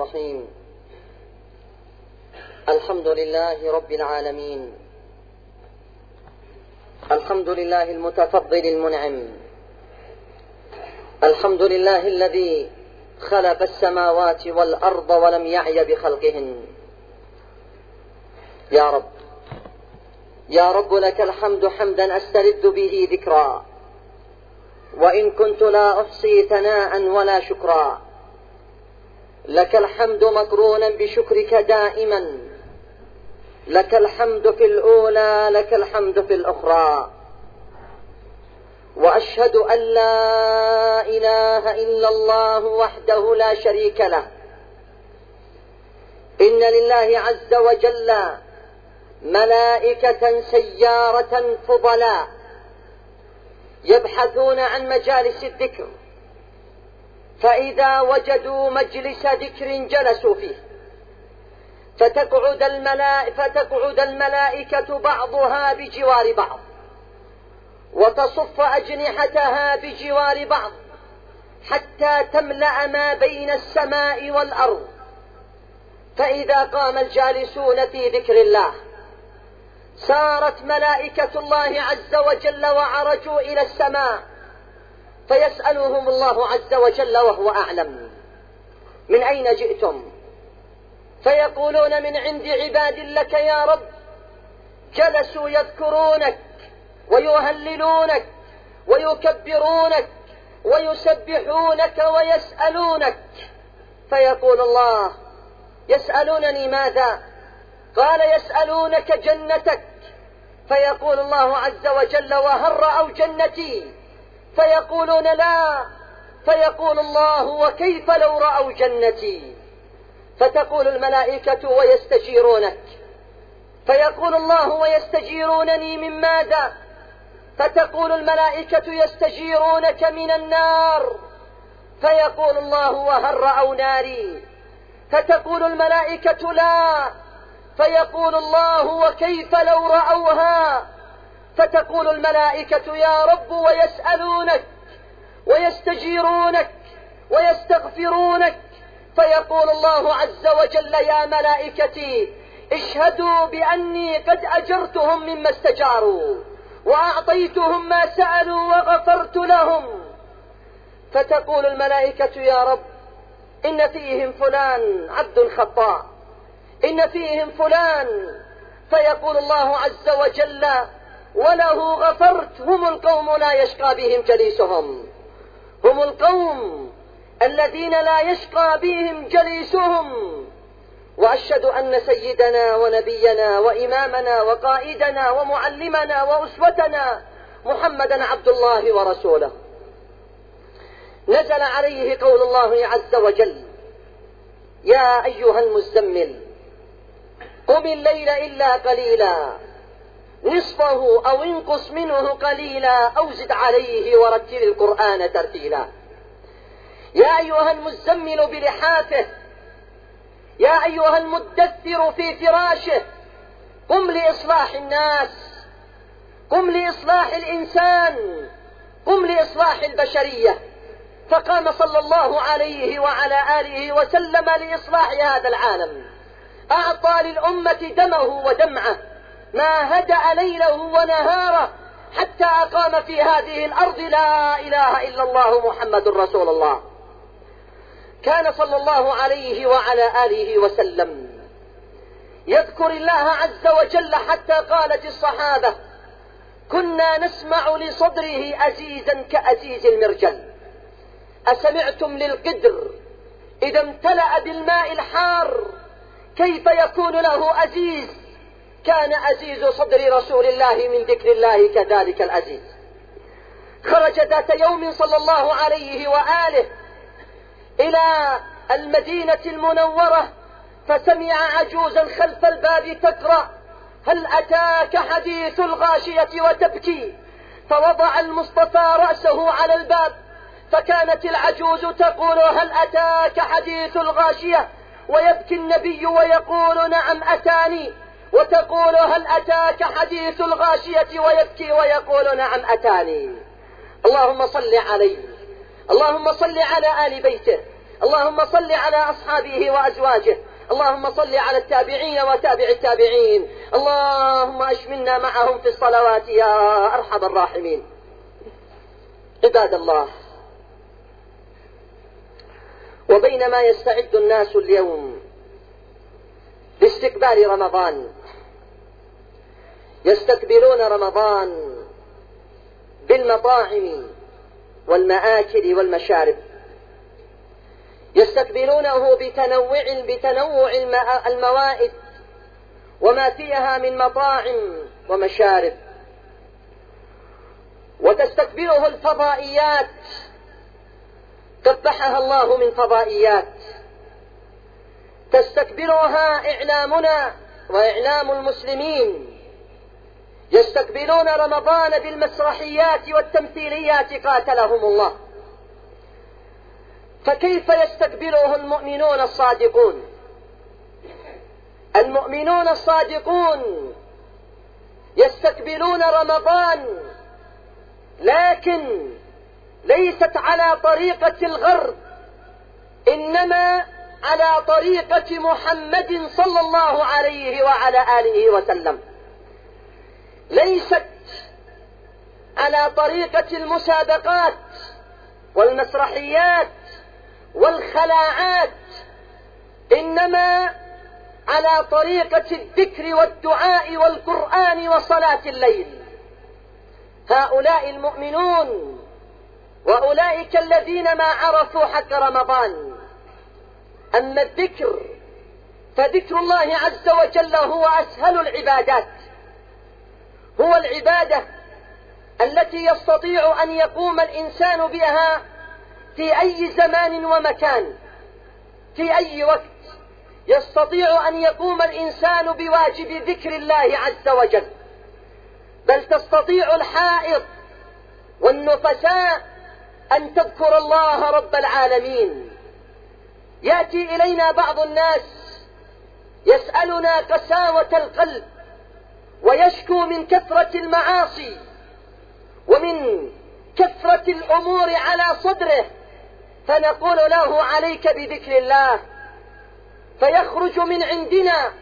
الرحيم. الحمد لله رب العالمين. الحمد لله المتفضل المنعم. الحمد لله الذي خلق السماوات والأرض ولم يعي بخلقهن. يا رب. يا رب لك الحمد حمدا أسترد به ذكرا. وإن كنت لا أحصي ثناء ولا شكرا. لك الحمد مقرونا بشكرك دائما. لك الحمد في الأولى لك الحمد في الأخرى. وأشهد أن لا إله إلا الله وحده لا شريك له. إن لله عز وجل ملائكة سيارة فضلاء يبحثون عن مجالس الذكر. فإذا وجدوا مجلس ذكر جلسوا فيه. فتقعد, الملائكة, فتقعد الملائكة بعضها بجوار بعض. وتصف أجنحتها بجوار بعض حتى تملأ ما بين السماء والأرض. فإذا قام الجالسون في ذكر الله سارت ملائكة الله عز وجل وعرجوا إلى السماء. فيسألهم الله عز وجل وهو أعلم. من أين جئتم؟ فيقولون من عند عباد لك يا رب جلسوا يذكرونك ويهللونك ويكبرونك ويسبحونك ويسألونك. فيقول الله يسألونني ماذا؟ قال يسألونك جنتك. فيقول الله عز وجل وهل رأوا جنتي؟ فيقولون لا فيقول الله وكيف لو رأوا جنتي؟ فتقول الملائكة ويستجيرونك فيقول الله ويستجيرونني من ماذا؟ فتقول الملائكة يستجيرونك من النار. فيقول الله وهل رأوا ناري؟ فتقول الملائكة لا. فيقول الله وكيف لو رأوها؟ فتقول الملائكة يا رب ويسألونك ويستجيرونك ويستغفرونك. فيقول الله عز وجل يا ملائكتي اشهدوا بأني قد أجرتهم مما استجاروا وأعطيتهم ما سألوا وغفرت لهم. فتقول الملائكة يا رب إن فيهم فلان عبد خطاء إن فيهم فلان. فيقول الله عز وجل وله غفرت هم القوم لا يشقى بهم جليسهم. هم القوم الذين لا يشقى بهم جليسهم. واشهد ان سيدنا ونبينا وامامنا وقائدنا ومعلمنا واسوتنا محمدا عبد الله ورسوله. نزل عليه قول الله عز وجل. يا ايها المزمل قم الليل الا قليلا. نصفه أو انقص منه قليلا أو زد عليه ورتل القرآن ترتيلا. يا أيها المزمل بلحافه يا أيها المدثر في فراشه قم لإصلاح الناس قم لإصلاح الإنسان قم لإصلاح البشرية. فقام صلى الله عليه وعلى آله وسلم لإصلاح هذا العالم. أعطى للأمة دمه ودمعه. ما هدأ ليله ونهاره حتى أقام في هذه الأرض لا إله إلا الله محمد رسول الله. كان صلى الله عليه وعلى آله وسلم يذكر الله عز وجل حتى قالت الصحابة كنا نسمع لصدره أزيزا كأزيز المرجل. أسمعتم للقدر إذا امتلأ بالماء الحار. كيف يكون له أزيز؟ كان عزيز صدر رسول الله من ذكر الله كذلك العزيز. خرج ذات يوم صلى الله عليه وآله إلى المدينة المنورة فسمع عجوزا خلف الباب تقرأ هل أتاك حديث الغاشية وتبكي؟ فوضع المصطفى رأسه على الباب فكانت العجوز تقول هل أتاك حديث الغاشية؟ ويبكي النبي ويقول نعم أتاني. وتقول هل أتاك حديث الغاشية ويبكي ويقول نعم أتاني. اللهم صل عليه اللهم صل على آل بيته. اللهم صل على أصحابه وأزواجه. اللهم صل على التابعين وتابع التابعين. اللهم أشملنا معهم في الصلوات يا أرحم الراحمين. عباد الله وبينما يستعد الناس اليوم لاستقبال رمضان يستقبلون رمضان بالمطاعم والمآكل والمشارب. يستقبلونه بتنوع بتنوع الموائد وما فيها من مطاعم ومشارب. وتستقبله الفضائيات. قبحها الله من فضائيات. تستقبلها إعلامنا وإعلام المسلمين. يستقبلون رمضان بالمسرحيات والتمثيليات قاتلهم الله. فكيف يستقبله المؤمنون الصادقون؟ المؤمنون الصادقون يستقبلون رمضان لكن ليست على طريقة الغرب إنما على طريقة محمد صلى الله عليه وعلى آله وسلم. ليست على طريقة المسابقات والمسرحيات والخلاعات إنما على طريقة الذكر والدعاء والقرآن وصلاة الليل. هؤلاء المؤمنون وأولئك الذين ما عرفوا حق رمضان. أما الذكر فذكر الله عز وجل هو أسهل العبادات. هو العبادة التي يستطيع أن يقوم الإنسان بها في أي زمان ومكان في أي وقت. يستطيع أن يقوم الإنسان بواجب ذكر الله عز وجل. بل تستطيع الحائض والنفساء أن تذكر الله رب العالمين. يأتي إلينا بعض الناس يسألنا قساوة القلب ويشكو من كثرة المعاصي ومن كثرة الأمور على صدره فنقول له عليك بذكر الله فيخرج من عندنا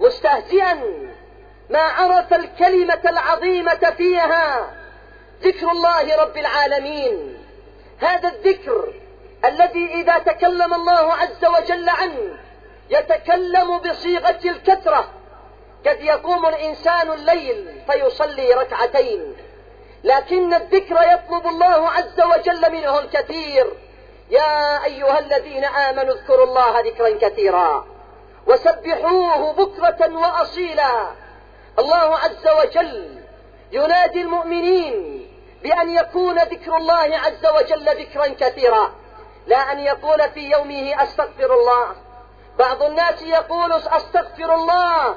مستهزئا ما عرف الكلمة العظيمة فيها ذكر الله رب العالمين. هذا الذكر الذي إذا تكلم الله عز وجل عنه يتكلم بصيغة الكثرة. قد يقوم الإنسان الليل فيصلي ركعتين لكن الذكر يطلب الله عز وجل منه الكثير. يا أيها الذين آمنوا اذكروا الله ذكرا كثيرا وسبحوه بكرة وأصيلا. الله عز وجل ينادي المؤمنين بأن يكون ذكر الله عز وجل ذكرا كثيرا. لا أن يقول في يومه أستغفر الله. بعض الناس يقول أستغفر الله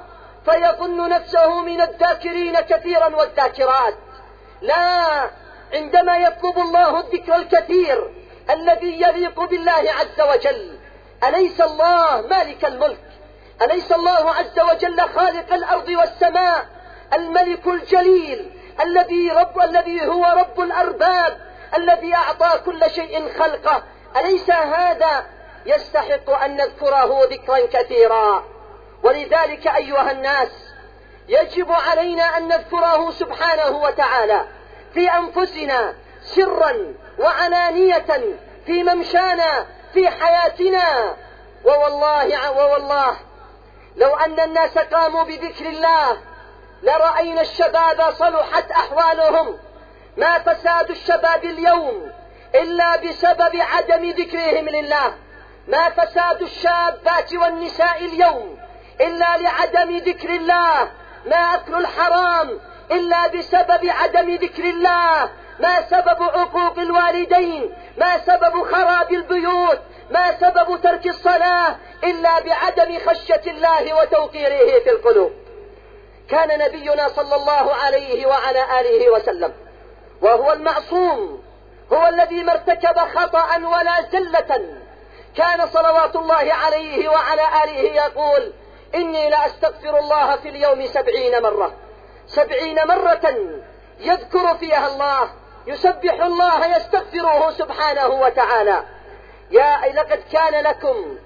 فيظن نفسه من الذاكرين كثيرا والذاكرات. لا عندما يطلب الله الذكر الكثير الذي يليق بالله عز وجل أليس الله مالك الملك؟ أليس الله عز وجل خالق الأرض والسماء؟ الملك الجليل الذي رب الذي هو رب الأرباب الذي أعطى كل شيء خلقه. أليس هذا؟ يستحق أن نذكره ذكرا كثيرا. ولذلك أيها الناس يجب علينا أن نذكره سبحانه وتعالى في أنفسنا سرا وعلانية في ممشانا في حياتنا. ووالله ووالله لو أن الناس قاموا بذكر الله لرأينا الشباب صلحت أحوالهم. ما فساد الشباب اليوم إلا بسبب عدم ذكرهم لله. ما فساد الشابات والنساء اليوم إلا لعدم ذكر الله ما أكل الحرام إلا بسبب عدم ذكر الله ما سبب عقوق الوالدين ما سبب خراب البيوت ما سبب ترك الصلاة إلا بعدم خشية الله وتوقيره في القلوب. كان نبينا صلى الله عليه وعلى آله وسلم وهو المعصوم هو الذي ما ارتكب خطأ ولا زلة. كان صلوات الله عليه وعلى آله يقول إني لأستغفر الله في اليوم سبعين مرة. سبعين مرة يذكر فيها الله يسبح الله يستغفره سبحانه وتعالى. يا لقد كان لكم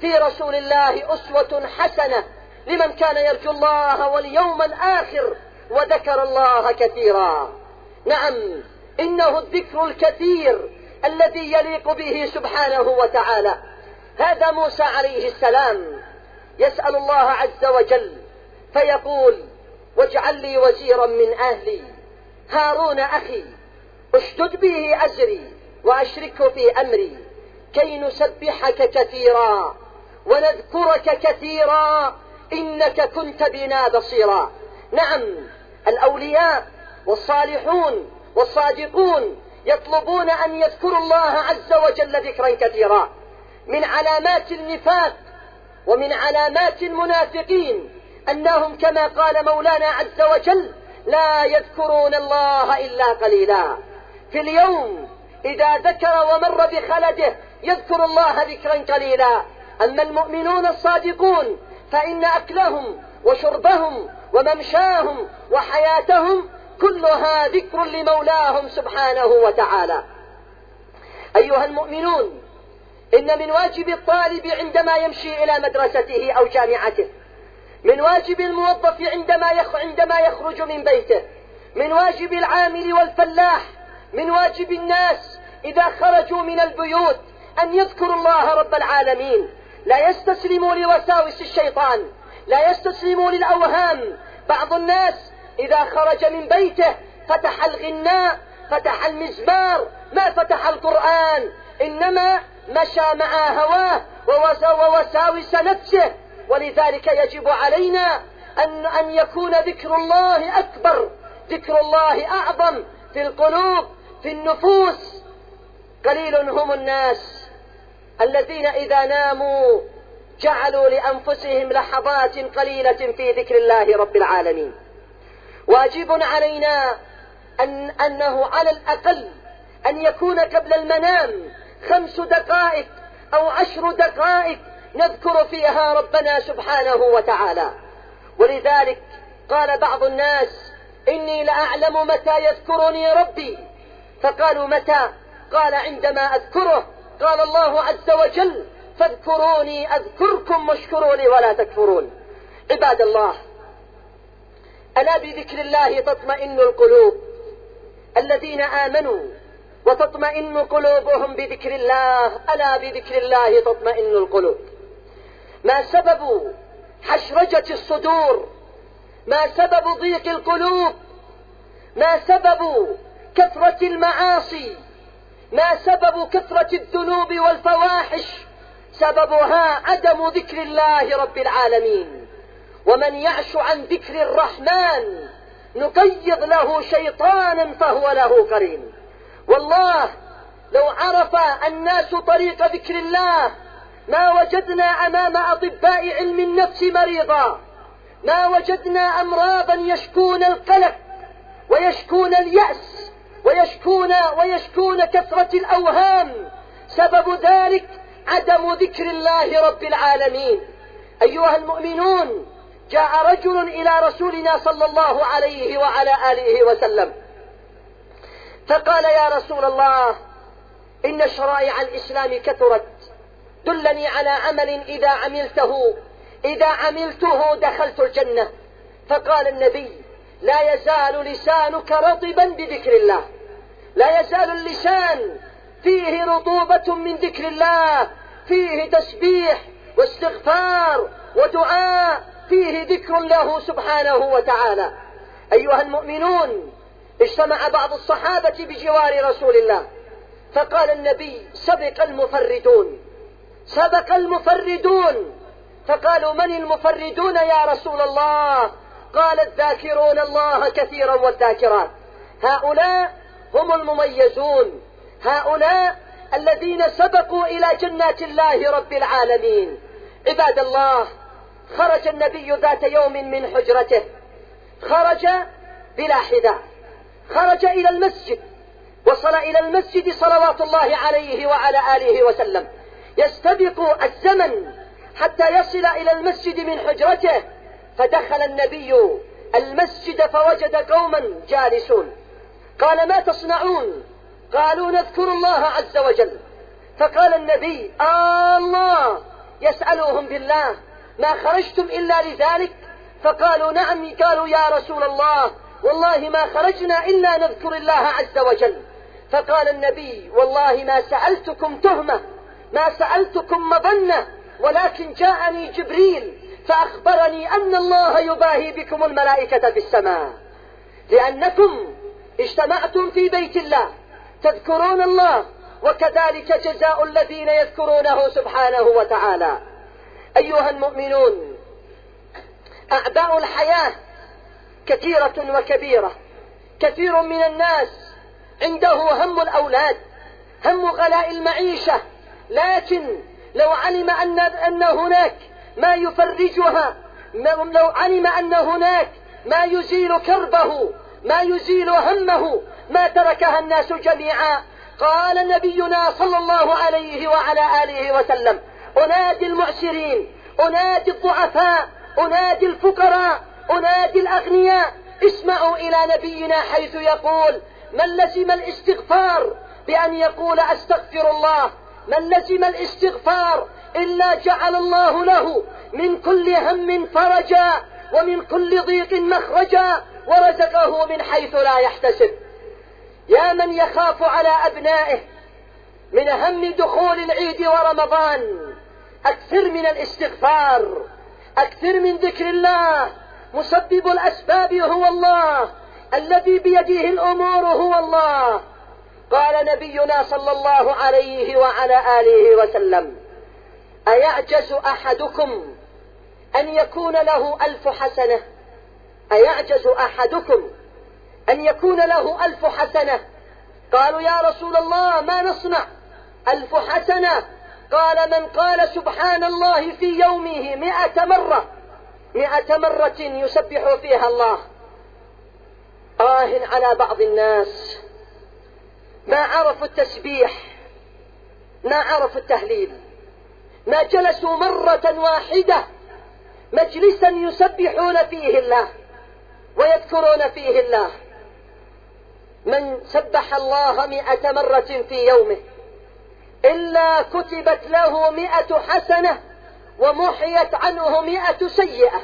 في رسول الله أسوة حسنة لمن كان يرجو الله واليوم الآخر وذكر الله كثيرا. نعم إنه الذكر الكثير الذي يليق به سبحانه وتعالى. هذا موسى عليه السلام يسأل الله عز وجل فيقول واجعل لي وزيرا من أهلي هارون أخي أشدد به أزري وأشركه في أمري كي نسبحك كثيرا ونذكرك كثيرا إنك كنت بنا بصيرا. نعم الأولياء والصالحون والصادقون يطلبون أن يذكروا الله عز وجل ذكرا كثيرا. من علامات النفاق ومن علامات المنافقين أنهم كما قال مولانا عز وجل لا يذكرون الله إلا قليلا. في اليوم إذا ذكر ومر بخلده يذكر الله ذكرا قليلا. أما المؤمنون الصادقون فإن أكلهم وشربهم وممشاهم وحياتهم كلها ذكر لمولاهم سبحانه وتعالى. أيها المؤمنون إن من واجب الطالب عندما يمشي إلى مدرسته أو جامعته. من واجب الموظف عندما عندما يخرج من بيته. من واجب العامل والفلاح. من واجب الناس إذا خرجوا من البيوت أن يذكروا الله رب العالمين. لا يستسلموا لوساوس الشيطان. لا يستسلموا للأوهام. بعض الناس إذا خرج من بيته فتح الغناء فتح المزمار ما فتح القرآن إنما مشى مع هواه ووساوس نفسه. ولذلك يجب علينا أن, أن يكون ذكر الله أكبر. ذكر الله أعظم في القلوب في النفوس. قليل هم الناس الذين إذا ناموا جعلوا لأنفسهم لحظات قليلة في ذكر الله رب العالمين. واجب علينا أن أنه على الأقل أن يكون قبل المنام خمس دقائق أو عشر دقائق نذكر فيها ربنا سبحانه وتعالى. ولذلك قال بعض الناس إني لأعلم متى يذكرني ربي. فقالوا متى؟ قال عندما أذكره قال الله عز وجل فاذكروني أذكركم واشكروا لي ولا تكفرون. عباد الله ألا بذكر الله تطمئن القلوب؟ الذين آمنوا وتطمئن قلوبهم بذكر الله. ألا بذكر الله تطمئن القلوب. ما سبب حشرجة الصدور؟ ما سبب ضيق القلوب؟ ما سبب كثرة المعاصي؟ ما سبب كثرة الذنوب والفواحش؟ سببها عدم ذكر الله رب العالمين. ومن يعش عن ذكر الرحمن نقيض له شيطانا فهو له قرين والله لو عرف الناس طريق ذكر الله ما وجدنا أمام أطباء علم النفس مريضا ما وجدنا أمراضا يشكون القلق ويشكون اليأس ويشكون ويشكون كثرة الأوهام سبب ذلك عدم ذكر الله رب العالمين. أيها المؤمنون جاء رجل إلى رسولنا صلى الله عليه وعلى آله وسلم فقال يا رسول الله إن شرائع الإسلام كثرت دلني على عمل إذا عملته إذا عملته دخلت الجنة. فقال النبي لا يزال لسانك رطبا بذكر الله. لا يزال اللسان فيه رطوبة من ذكر الله فيه تسبيح واستغفار ودعاء فيه ذكر له سبحانه وتعالى. أيها المؤمنون اجتمع بعض الصحابة بجوار رسول الله. فقال النبي سبق المفردون. سبق المفردون. فقالوا من المفردون يا رسول الله؟ قال الذاكرون الله كثيرا والذاكرات. هؤلاء هم المميزون. هؤلاء الذين سبقوا إلى جنات الله رب العالمين. عباد الله خرج النبي ذات يوم من حجرته. خرج بلا حذاء. خرج إلى المسجد وصل إلى المسجد صلوات الله عليه وعلى آله وسلم. يستبق الزمن حتى يصل إلى المسجد من حجرته فدخل النبي المسجد فوجد قوما جالسون. قال ما تصنعون؟ قالوا نذكر الله عز وجل. فقال النبي آه الله يسألهم بالله ما خرجتم إلا لذلك؟ فقالوا نعم. قالوا يا رسول الله والله ما خرجنا إلا نذكر الله عز وجل. فقال النبي والله ما سألتكم تهمة ما سألتكم مظنة ولكن جاءني جبريل فأخبرني أن الله يباهي بكم الملائكة في السماء. لأنكم اجتمعتم في بيت الله تذكرون الله وكذلك جزاء الذين يذكرونه سبحانه وتعالى. أيها المؤمنون أعباء الحياة كثيرة وكبيرة. كثير من الناس عنده هم الأولاد هم غلاء المعيشة. لكن لو علم أن, أن هناك ما يفرجها لو علم أن هناك ما يزيل كربه ما يزيل همه ما تركها الناس جميعا. قال نبينا صلى الله عليه وعلى آله وسلم أنادي المعسرين أنادي الضعفاء أنادي الفقراء أنادي الأغنياء اسمعوا إلى نبينا حيث يقول من لزم الاستغفار بأن يقول أستغفر الله؟ من لزم الاستغفار إلا جعل الله له من كل هم فرجا ومن كل ضيق مخرجا ورزقه من حيث لا يحتسب. يا من يخاف على أبنائه من هم دخول العيد ورمضان أكثر من الاستغفار أكثر من ذكر الله مسبب الأسباب هو الله الذي بيده الأمور هو الله. قال نبينا صلى الله عليه وعلى آله وسلم أيعجز أحدكم أن يكون له ألف حسنة؟ أيعجز أحدكم أن يكون له ألف حسنة؟ قالوا يا رسول الله ما نصنع؟ ألف حسنة؟ قال من قال سبحان الله في يومه مئة مرة. مئة مرة يسبح فيها الله. آه على بعض الناس. ما عرفوا التسبيح. ما عرفوا التهليل. ما جلسوا مرة واحدة مجلسا يسبحون فيه الله ويذكرون فيه الله. من سبح الله مئة مرة في يومه إلا كتبت له مئة حسنة ومحيت عنه مئة سيئة.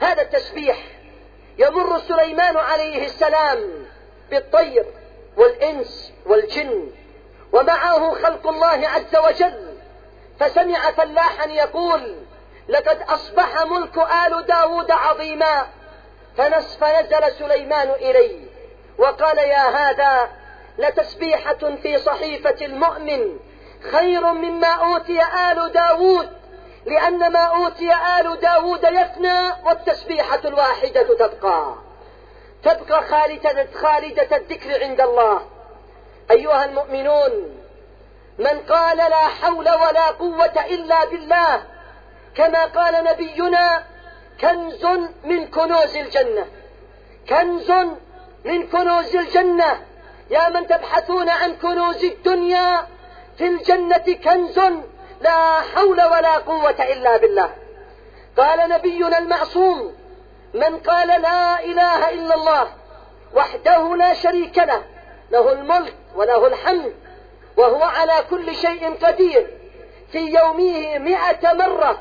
هذا التسبيح يمر سليمان عليه السلام بالطير والإنس والجن ومعه خلق الله عز وجل. فسمع فلاحا يقول لقد أصبح ملك آل داود عظيما. فنزل سليمان إليه وقال يا هذا لتسبيحة في صحيفة المؤمن خير مما أوتي آل داود لأن ما أوتي آل داود يفنى والتسبيحة الواحدة تبقى. تبقى خالدة, خالدة الذكر عند الله. أيها المؤمنون من قال لا حول ولا قوة إلا بالله كما قال نبينا كنز من كنوز الجنة. كنز من كنوز الجنة. يا من تبحثون عن كنوز الدنيا في الجنة كنز لا حول ولا قوة إلا بالله. قال نبينا المعصوم من قال لا إله إلا الله وحده لا شريك له له الملك وله الحمد وهو على كل شيء قدير. في يومه مئة مرة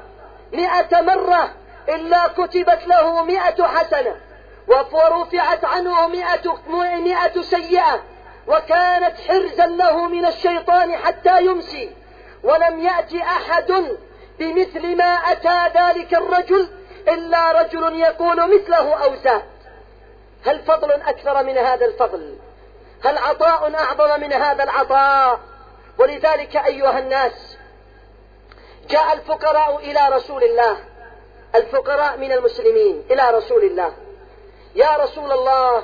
مئة مرة إلا كتبت له مئة حسنة ورفعت عنه مئة, مئة سيئة وكانت حرزا له من الشيطان حتى يمسي. ولم يأت أحد بمثل ما أتى ذلك الرجل إلا رجل يقول مثله أو زاد هل فضل أكثر من هذا الفضل؟ هل عطاء أعظم من هذا العطاء؟ ولذلك أيها الناس جاء الفقراء إلى رسول الله. الفقراء من المسلمين إلى رسول الله. يا رسول الله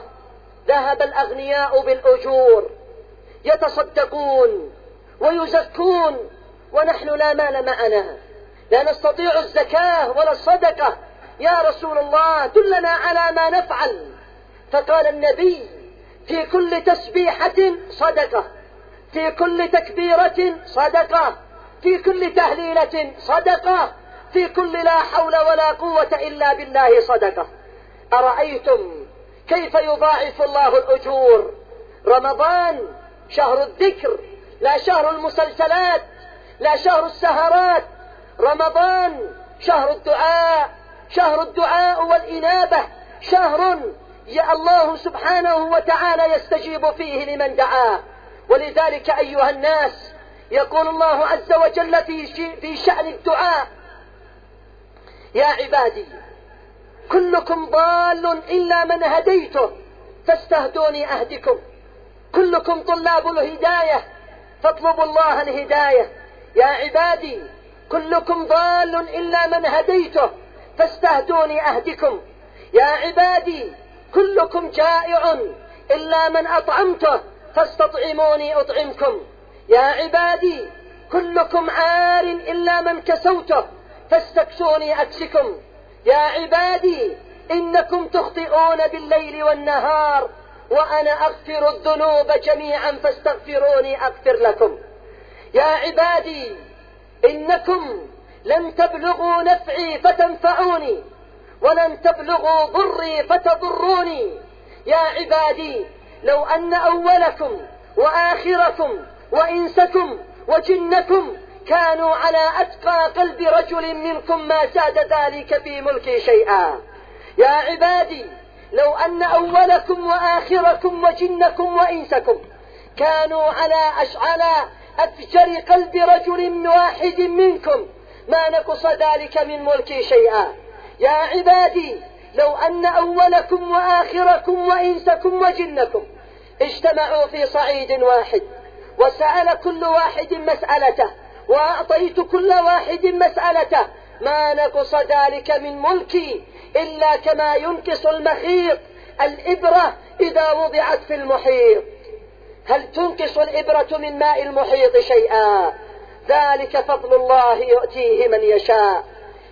ذهب الأغنياء بالأجور يتصدقون ويزكون ونحن لا مال معنا. لا نستطيع الزكاة ولا الصدقة. يا رسول الله دلنا على ما نفعل. فقال النبي في كل تسبيحة صدقة. في كل تكبيرة صدقة. في كل تهليلة صدقة. في كل لا حول ولا قوة إلا بالله صدقة. أرأيتم كيف يضاعف الله الأجور؟ رمضان شهر الذكر لا شهر المسلسلات. لا شهر السهرات رمضان شهر الدعاء شهر الدعاء والإنابة شهر يا الله سبحانه وتعالى يستجيب فيه لمن دعاه ولذلك أيها الناس يقول الله عز وجل في, شأن الدعاء يا عبادي كلكم ضال إلا من هديته فاستهدوني أهدكم. كلكم طلاب الهداية فاطلبوا الله الهداية. يا عبادي كلكم ضال إلا من هديته فاستهدوني أهدكم. يا عبادي كلكم جائع إلا من أطعمته فاستطعموني أطعمكم. يا عبادي كلكم عار إلا من كسوته فاستكسوني أكسكم. يا عبادي إنكم تخطئون بالليل والنهار وأنا أغفر الذنوب جميعا فاستغفروني أغفر لكم. يا عبادي إنكم لن تبلغوا نفعي فتنفعوني ولن تبلغوا ضري فتضروني. يا عبادي لو أن أولكم وآخركم وإنسكم وجنكم كانوا على أتقى قلب رجل منكم ما زاد ذلك في ملكي شيئا. يا عبادي لو أن أولكم وآخركم وجنكم وإنسكم كانوا على أشعل أفجر قلب رجل واحد منكم ما نقص ذلك من ملكي شيئا. يا عبادي لو أن أولكم وآخركم وإنسكم وجنكم اجتمعوا في صعيد واحد وسأل كل واحد مسألته وأعطيت كل واحد مسألته ما نقص ذلك من ملكي إلا كما ينقص المخيط الإبرة إذا وضعت في المحيط. هل تنقص الإبرة من ماء المحيط شيئا؟ ذلك فضل الله يؤتيه من يشاء.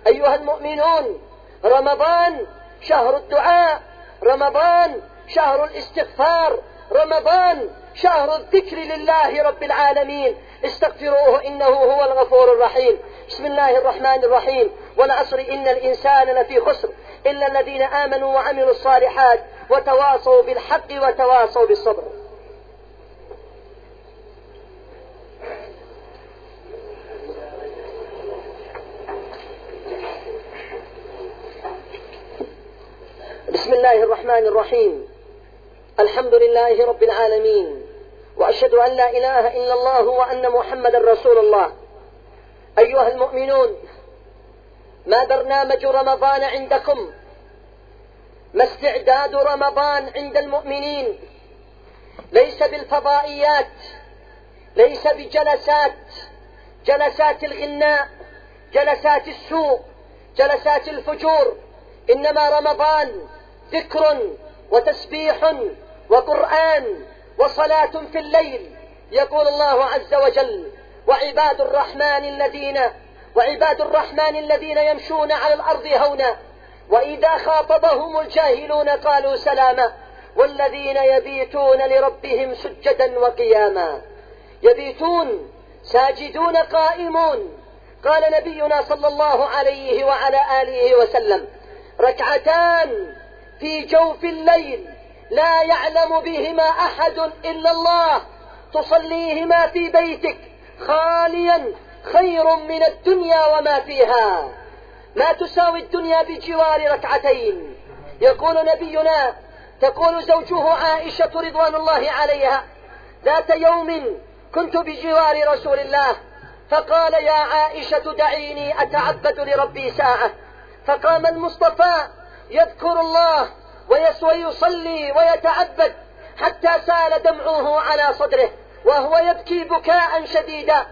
أيها المؤمنون رمضان شهر الدعاء رمضان شهر الاستغفار رمضان شهر الذكر لله رب العالمين. استغفروه إنه هو الغفور الرحيم. بسم الله الرحمن الرحيم. والعصر إن الإنسان لفي خسر إلا الذين آمنوا وعملوا الصالحات وتواصوا بالحق وتواصوا بالصبر. بسم الله الرحمن الرحيم. الحمد لله رب العالمين. وأشهد أن لا إله إلا الله وأن محمدا رسول الله. أيها المؤمنون ما برنامج رمضان عندكم؟ ما استعداد رمضان عند المؤمنين؟ ليس بالفضائيات ليس بجلسات جلسات الغناء جلسات السوق جلسات الفجور. إنما رمضان ذكر وتسبيح وقرآن وصلاة في الليل. يقول الله عز وجل وعباد الرحمن الذين وعباد الرحمن الذين يمشون على الأرض هونا وإذا خاطبهم الجاهلون قالوا سلاما والذين يبيتون لربهم سجدا وقياما. يبيتون ساجدون قائمون. قال نبينا صلى الله عليه وعلى آله وسلم ركعتان في جوف الليل لا يعلم بهما أحد إلا الله. تصليهما في بيتك خاليا خير من الدنيا وما فيها. ما تساوي الدنيا بجوار ركعتين. يقول نبينا تقول زوجه عائشة رضوان الله عليها ذات يوم كنت بجوار رسول الله فقال يا عائشة دعيني أتعبد لربي ساعة. فقام المصطفى يذكر الله ويصلي ويتعبد حتى سال دمعه على صدره وهو يبكي بكاء شديدا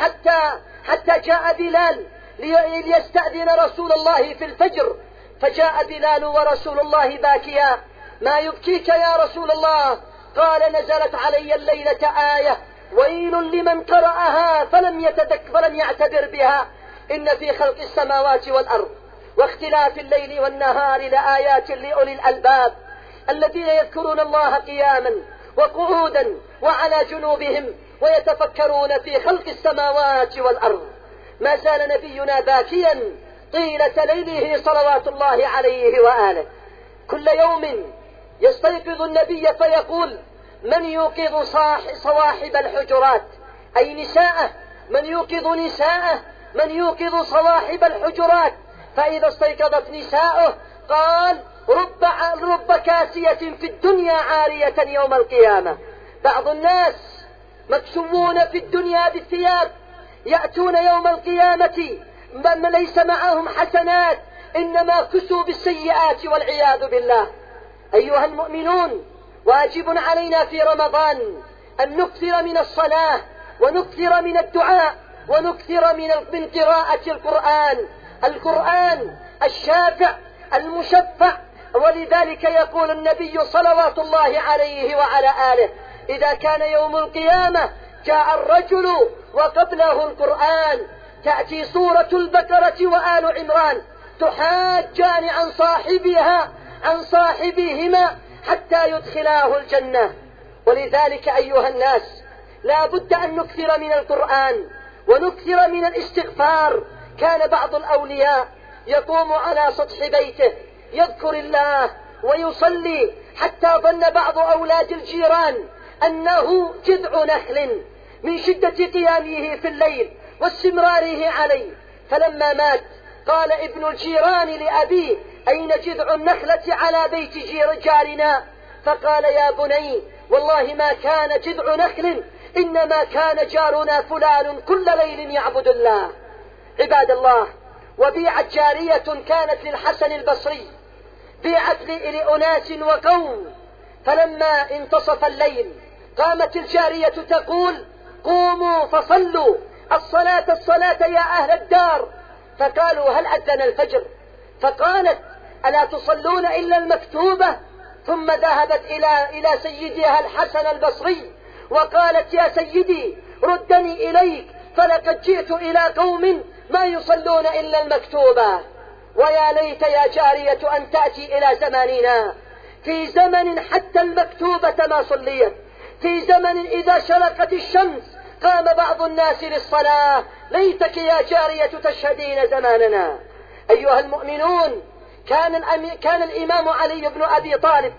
حتى حتى جاء بلال ليستأذن رسول الله في الفجر. فجاء بلال ورسول الله باكيا. ما يبكيك يا رسول الله؟ قال نزلت علي الليلة آية. ويل لمن قرأها فلم يتدك فلم يعتبر بها. إن في خلق السماوات والأرض واختلاف الليل والنهار لآيات لأولي الألباب الذين يذكرون الله قياما وقعودا وعلى جنوبهم ويتفكرون في خلق السماوات والأرض. ما زال نبينا باكيا طيلة ليله صلوات الله عليه وآله. كل يوم يستيقظ النبي فيقول من يوقظ صواحب الحجرات؟ أي نساءه. من يوقظ نساءه؟ من يوقظ صواحب الحجرات؟ فإذا استيقظت نساؤه قال رب, رب كاسية في الدنيا عارية يوم القيامة. بعض الناس مكسوون في الدنيا بالثياب يأتون يوم القيامة من ليس معهم حسنات إنما كسوا بالسيئات والعياذ بالله. أيها المؤمنون واجب علينا في رمضان أن نكثر من الصلاة ونكثر من الدعاء ونكثر من قراءة القرآن القرآن الشافع المشفع ولذلك يقول النبي صلوات الله عليه وعلى آله إذا كان يوم القيامة جاء الرجل وقبله القرآن تأتي سورة البقرة وآل عمران تحاجان عن صاحبها عن صاحبهما حتى يدخلاه الجنة. ولذلك أيها الناس لا بد أن نكثر من القرآن ونكثر من الاستغفار كان بعض الأولياء يقوم على سطح بيته يذكر الله ويصلي حتى ظن بعض أولاد الجيران أنه جذع نخل من شدة قيامه في الليل واستمراره عليه. فلما مات قال ابن الجيران لأبيه أين جذع النخلة على بيت جير جارنا؟ فقال يا بني والله ما كان جذع نخل إنما كان جارنا فلان كل ليل يعبد الله. عباد الله وبيعت جارية كانت للحسن البصري بيعت لأناس وقوم. فلما انتصف الليل قامت الجارية تقول قوموا فصلوا الصلاة الصلاة يا أهل الدار. فقالوا هل أذن الفجر؟ فقالت ألا تصلون إلا المكتوبة؟ ثم ذهبت إلى إلى سيدها الحسن البصري وقالت يا سيدي ردني إليك فلقد جئت إلى قوم ما يصلون إلا المكتوبة. ويا ليت يا جارية أن تأتي إلى زماننا. في زمن حتى المكتوبة ما صليت. في زمن إذا شرقت الشمس قام بعض الناس للصلاة. ليتك يا جارية تشهدين زماننا. أيها المؤمنون كان, كان الإمام علي بن أبي طالب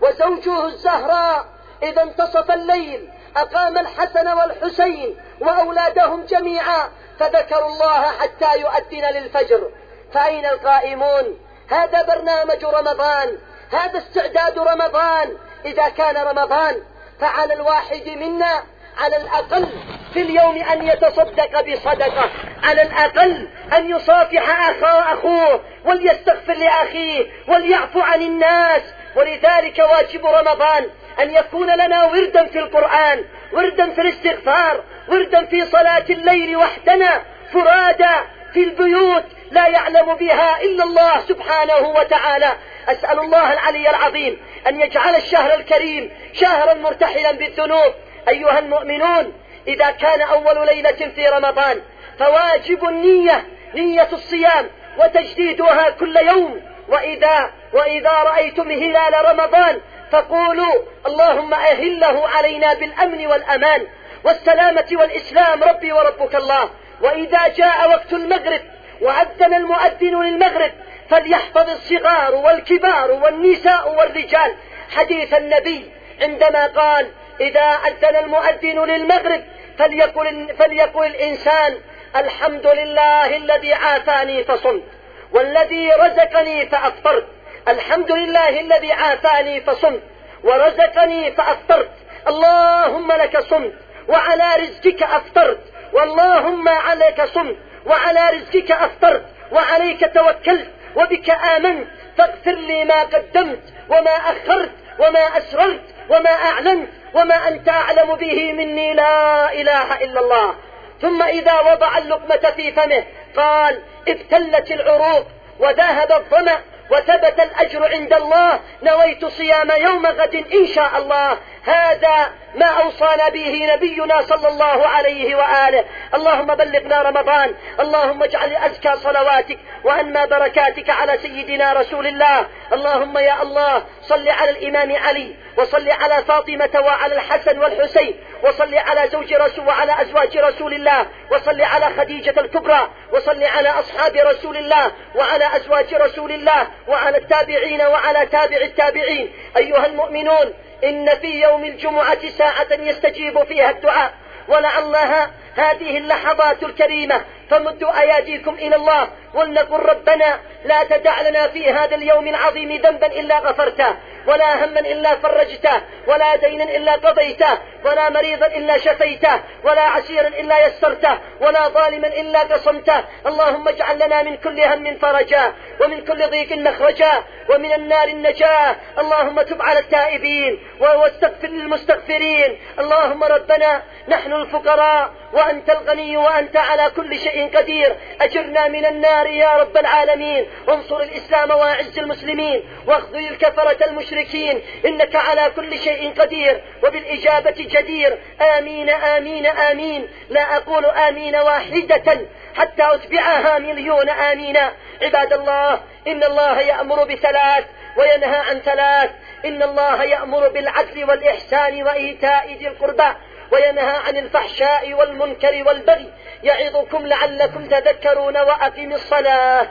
وزوجه الزهراء إذا انتصف الليل. أقام الحسن والحسين وأولادهم جميعا فذكروا الله حتى يؤذن للفجر. فأين القائمون؟ هذا برنامج رمضان هذا استعداد رمضان. إذا كان رمضان فعلى الواحد منا على الأقل في اليوم أن يتصدق بصدقة على الأقل أن يصافح أخوه وليستغفر لأخيه وليعفو عن الناس. ولذلك واجب رمضان أن يكون لنا وردا في القرآن وردا في الاستغفار وردا في صلاة الليل وحدنا فرادا في البيوت لا يعلم بها إلا الله سبحانه وتعالى. أسأل الله العلي العظيم أن يجعل الشهر الكريم شهرا مرتحلا بالذنوب. أيها المؤمنون إذا كان أول ليلة في رمضان فواجب النية نية الصيام وتجديدها كل يوم. وإذا وإذا رأيتم هلال رمضان فقولوا اللهم أهله علينا بالأمن والأمان والسلامة والإسلام ربي وربك الله. وإذا جاء وقت المغرب وأذن المؤذن للمغرب فليحفظ الصغار والكبار والنساء والرجال. حديث النبي عندما قال إذا أذن المؤذن للمغرب فليقل, فليقل الإنسان الحمد لله الذي عافاني فصمت والذي رزقني فأفطرت. الحمد لله الذي عافاني فصمت ورزقني فأفطرت. اللهم لك صمت وعلى رزقك أفطرت. واللهم عليك صمت وعلى رزقك أفطرت. وعليك توكلت وبك آمنت. فاغفر لي ما قدمت وما أخرت وما أسررت وما أعلنت وما أنت أعلم به مني. لا إله إلا الله. ثم إذا وضع اللقمة في فمه قال ابتلت العروق وذهب الظمأ وثبت الأجر عند الله نويت صيام يوم غد إن شاء الله. هذا ما أوصانا به نبينا صلى الله عليه وآله. اللهم بلغنا رمضان. اللهم اجعل أزكى صلواتك وأنما بركاتك على سيدنا رسول الله. اللهم يا الله صل على الإمام علي وصل على فاطمة وعلى الحسن والحسين وصل على زوج رسول وعلى أزواج رسول الله وصل على خديجة الكبرى وصل على أصحاب رسول الله وعلى أزواج رسول الله وعلى التابعين وعلى تابع التابعين. أيها المؤمنون إن في يوم الجمعة ساعة يستجيب فيها الدعاء. ولعلها هذه اللحظات الكريمة. فمدوا أياديكم إلى الله ولنقل ربنا لا تدع لنا في هذا اليوم العظيم ذنبا إلا غفرته ولا هما إلا فرجته ولا دينا إلا قضيته ولا مريضا إلا شفيته ولا عسيرا إلا يسرته ولا ظالما إلا قصمته. اللهم اجعل لنا من كل هم فرجا ومن كل ضيق مخرجا ومن النار النجاة اللهم تب على التائبين وأستغفر للمستغفرين. اللهم ربنا نحن الفقراء وأنت الغني وأنت على كل شيء قدير. أجرنا من النار يا رب العالمين. انصر الإسلام وأعز المسلمين. واخذل الكفرة المشركين. إنك على كل شيء قدير وبالإجابة جدير. آمين آمين آمين. لا أقول آمين واحدة حتى أتبعها مليون آمين. عباد الله إن الله يأمر بثلاث وينهى عن ثلاث. إن الله يأمر بالعدل والإحسان وإيتاء ذي القربى. وينهى عن الفحشاء والمنكر والبغي يعظكم لعلكم تذكرون وأقم الصلاة.